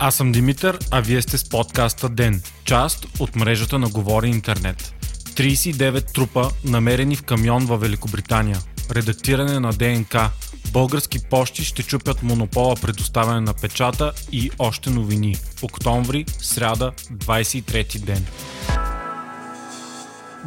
Аз съм Димитър, а вие сте с подкаста ДЕН, част от мрежата на Говори Интернет. 39 трупа, намерени в камион във Великобритания. Редактиране на ДНК. Български почти ще чупят монопола предоставяне на печата и още новини. Октомври, сряда, 23 ден.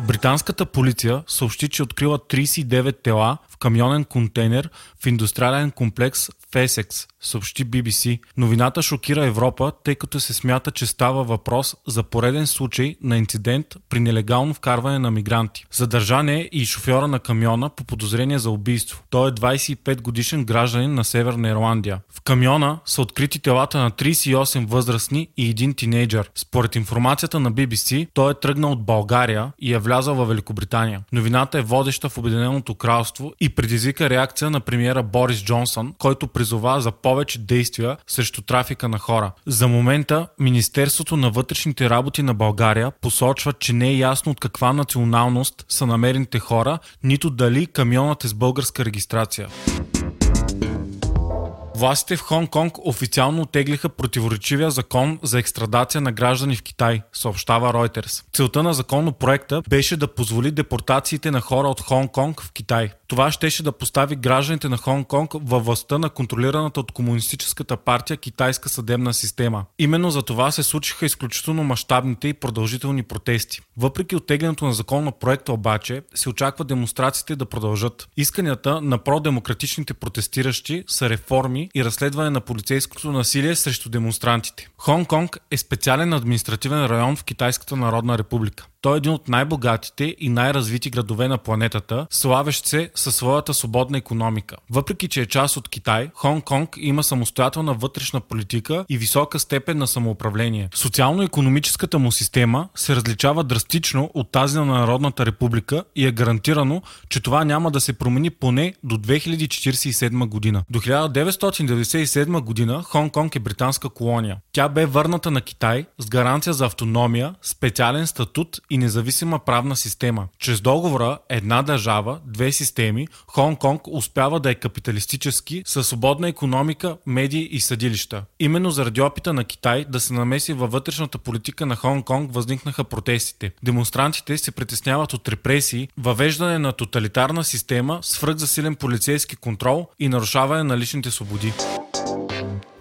Британската полиция съобщи, че открила 39 тела в камионен контейнер в индустриален комплекс в Есекс, съобщи BBC. Новината шокира Европа, тъй като се смята, че става въпрос за пореден случай на инцидент при нелегално вкарване на мигранти. Задържан е и шофьора на камиона по подозрение за убийство. Той е 25 годишен гражданин на Северна Ирландия. В камиона са открити телата на 38 възрастни и един тинейджър. Според информацията на BBC, той е тръгнал от България и е влязъл в Великобритания. Новината е водеща в Обединеното кралство и предизвика реакция на премиера Борис Джонсън, който призова за повече действия срещу трафика на хора. За момента Министерството на вътрешните работи на България посочва, че не е ясно от каква националност са намерените хора, нито дали камионът е с българска регистрация. Властите в Хонг-Конг официално отеглиха противоречивия закон за екстрадация на граждани в Китай, съобщава Reuters. Целта на законопроекта беше да позволи депортациите на хора от Хонг-Конг в Китай. Това щеше да постави гражданите на Хонг-Конг във властта на контролираната от комунистическата партия китайска съдебна система. Именно за това се случиха изключително мащабните и продължителни протести. Въпреки оттеглянето на закон на проекта обаче, се очаква демонстрациите да продължат. Исканията на продемократичните протестиращи са реформи и разследване на полицейското насилие срещу демонстрантите. Хонг-Конг е специален административен район в Китайската народна република. Той е един от най-богатите и най-развити градове на планетата, славещ се със своята свободна економика. Въпреки, че е част от Китай, Хонг-Конг има самостоятелна вътрешна политика и висока степен на самоуправление. Социално-економическата му система се различава драстично от тази на Народната република и е гарантирано, че това няма да се промени поне до 2047 година. До 1997 година Хонг-Конг е британска колония. Тя бе върната на Китай с гаранция за автономия, специален статут и независима правна система. Чрез договора една държава, две системи, Хонг-Конг успява да е капиталистически, със свободна економика, медии и съдилища. Именно заради опита на Китай да се намеси във вътрешната политика на Хонг-Конг възникнаха протестите. Демонстрантите се притесняват от репресии, въвеждане на тоталитарна система, свръхзасилен полицейски контрол и нарушаване на личните свободи.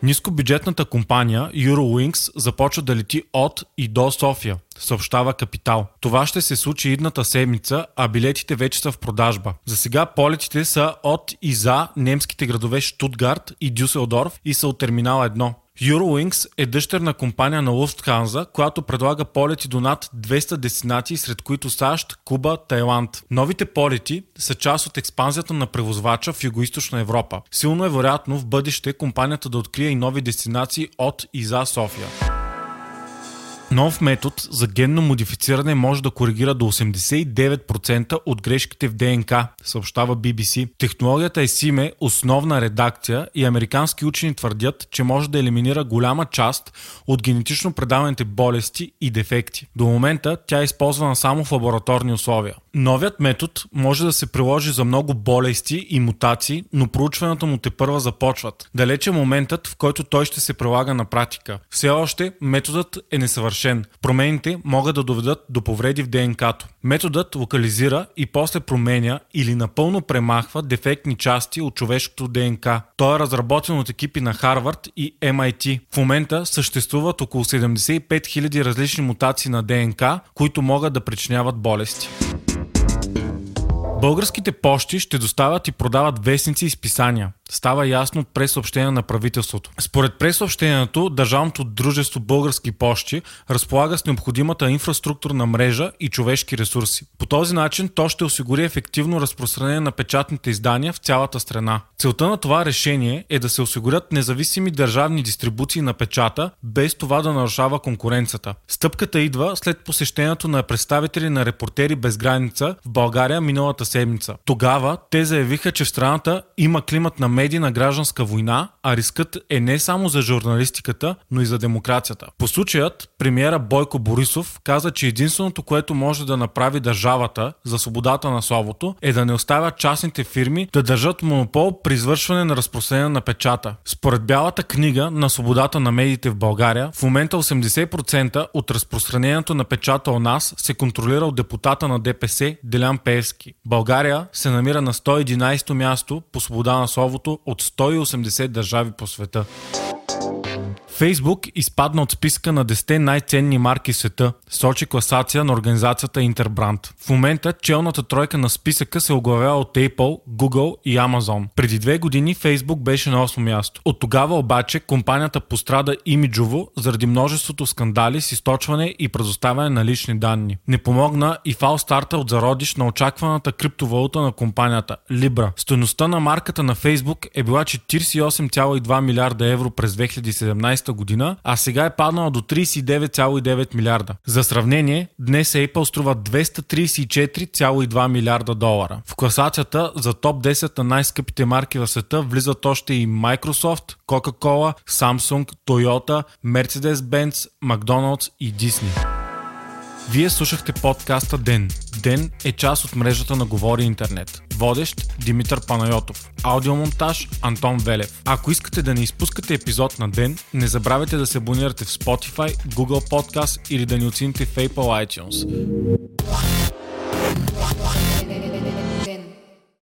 Нискобюджетната компания Eurowings започва да лети от и до София, съобщава Капитал. Това ще се случи идната седмица, а билетите вече са в продажба. За сега полетите са от и за немските градове Штутгарт и Дюселдорф и са от терминал 1. Eurowings е дъщерна компания на Lufthansa, която предлага полети до над 200 дестинации, сред които САЩ, Куба, Тайланд. Новите полети са част от експанзията на превозвача в Юго-Источна Европа. Силно е вероятно в бъдеще компанията да открие и нови дестинации от и за София. Нов метод за генно модифициране може да коригира до 89% от грешките в ДНК, съобщава BBC. Технологията е SIME основна редакция и американски учени твърдят, че може да елиминира голяма част от генетично предаваните болести и дефекти. До момента тя е използвана само в лабораторни условия. Новият метод може да се приложи за много болести и мутации, но проучването му те първа започват. Далеч е моментът, в който той ще се прилага на практика. Все още методът е несъвършен. Промените могат да доведат до повреди в ДНК-то. Методът локализира и после променя или напълно премахва дефектни части от човешкото ДНК. Той е разработен от екипи на Харвард и MIT. В момента съществуват около 75 000 различни мутации на ДНК, които могат да причиняват болести. Българските почти ще доставят и продават вестници и списания става ясно от пресъобщение на правителството. Според пресъобщението, Държавното дружество Български почти разполага с необходимата инфраструктурна мрежа и човешки ресурси. По този начин то ще осигури ефективно разпространение на печатните издания в цялата страна. Целта на това решение е да се осигурят независими държавни дистрибуции на печата, без това да нарушава конкуренцията. Стъпката идва след посещението на представители на репортери без граница в България миналата седмица. Тогава те заявиха, че в страната има климат на медийна гражданска война а рискът е не само за журналистиката, но и за демокрацията. По случаят, премиера Бойко Борисов каза, че единственото, което може да направи държавата за свободата на словото е да не оставя частните фирми да държат монопол при извършване на разпространение на печата. Според бялата книга на свободата на медиите в България, в момента 80% от разпространението на печата у нас се контролира от депутата на ДПС Делян Пеевски. България се намира на 111 място по свобода на словото от 180 държави по света. Фейсбук изпадна от списка на 10 най-ценни марки в света, сочи класация на организацията Interbrand. В момента челната тройка на списъка се оглавява от Apple, Google и Amazon. Преди две години Фейсбук беше на 8 място. От тогава обаче компанията пострада имиджово заради множеството скандали с източване и предоставяне на лични данни. Не помогна и фал старта от зародиш на очакваната криптовалута на компанията Libra. Стоеността на марката на Фейсбук е била 48,2 милиарда евро през 2017 година, а сега е паднала до 39,9 милиарда. За сравнение, днес Apple струва 234,2 милиарда долара. В класацията за топ 10 на най-скъпите марки в света влизат още и Microsoft, Coca-Cola, Samsung, Toyota, Mercedes-Benz, McDonald's и Disney. Вие слушахте подкаста Ден. Ден е част от мрежата на Говори Интернет. Водещ Димитър Панайотов. Аудиомонтаж Антон Велев. Ако искате да не изпускате епизод на ден, не забравяйте да се абонирате в Spotify, Google Podcast или да ни оцените в Apple iTunes.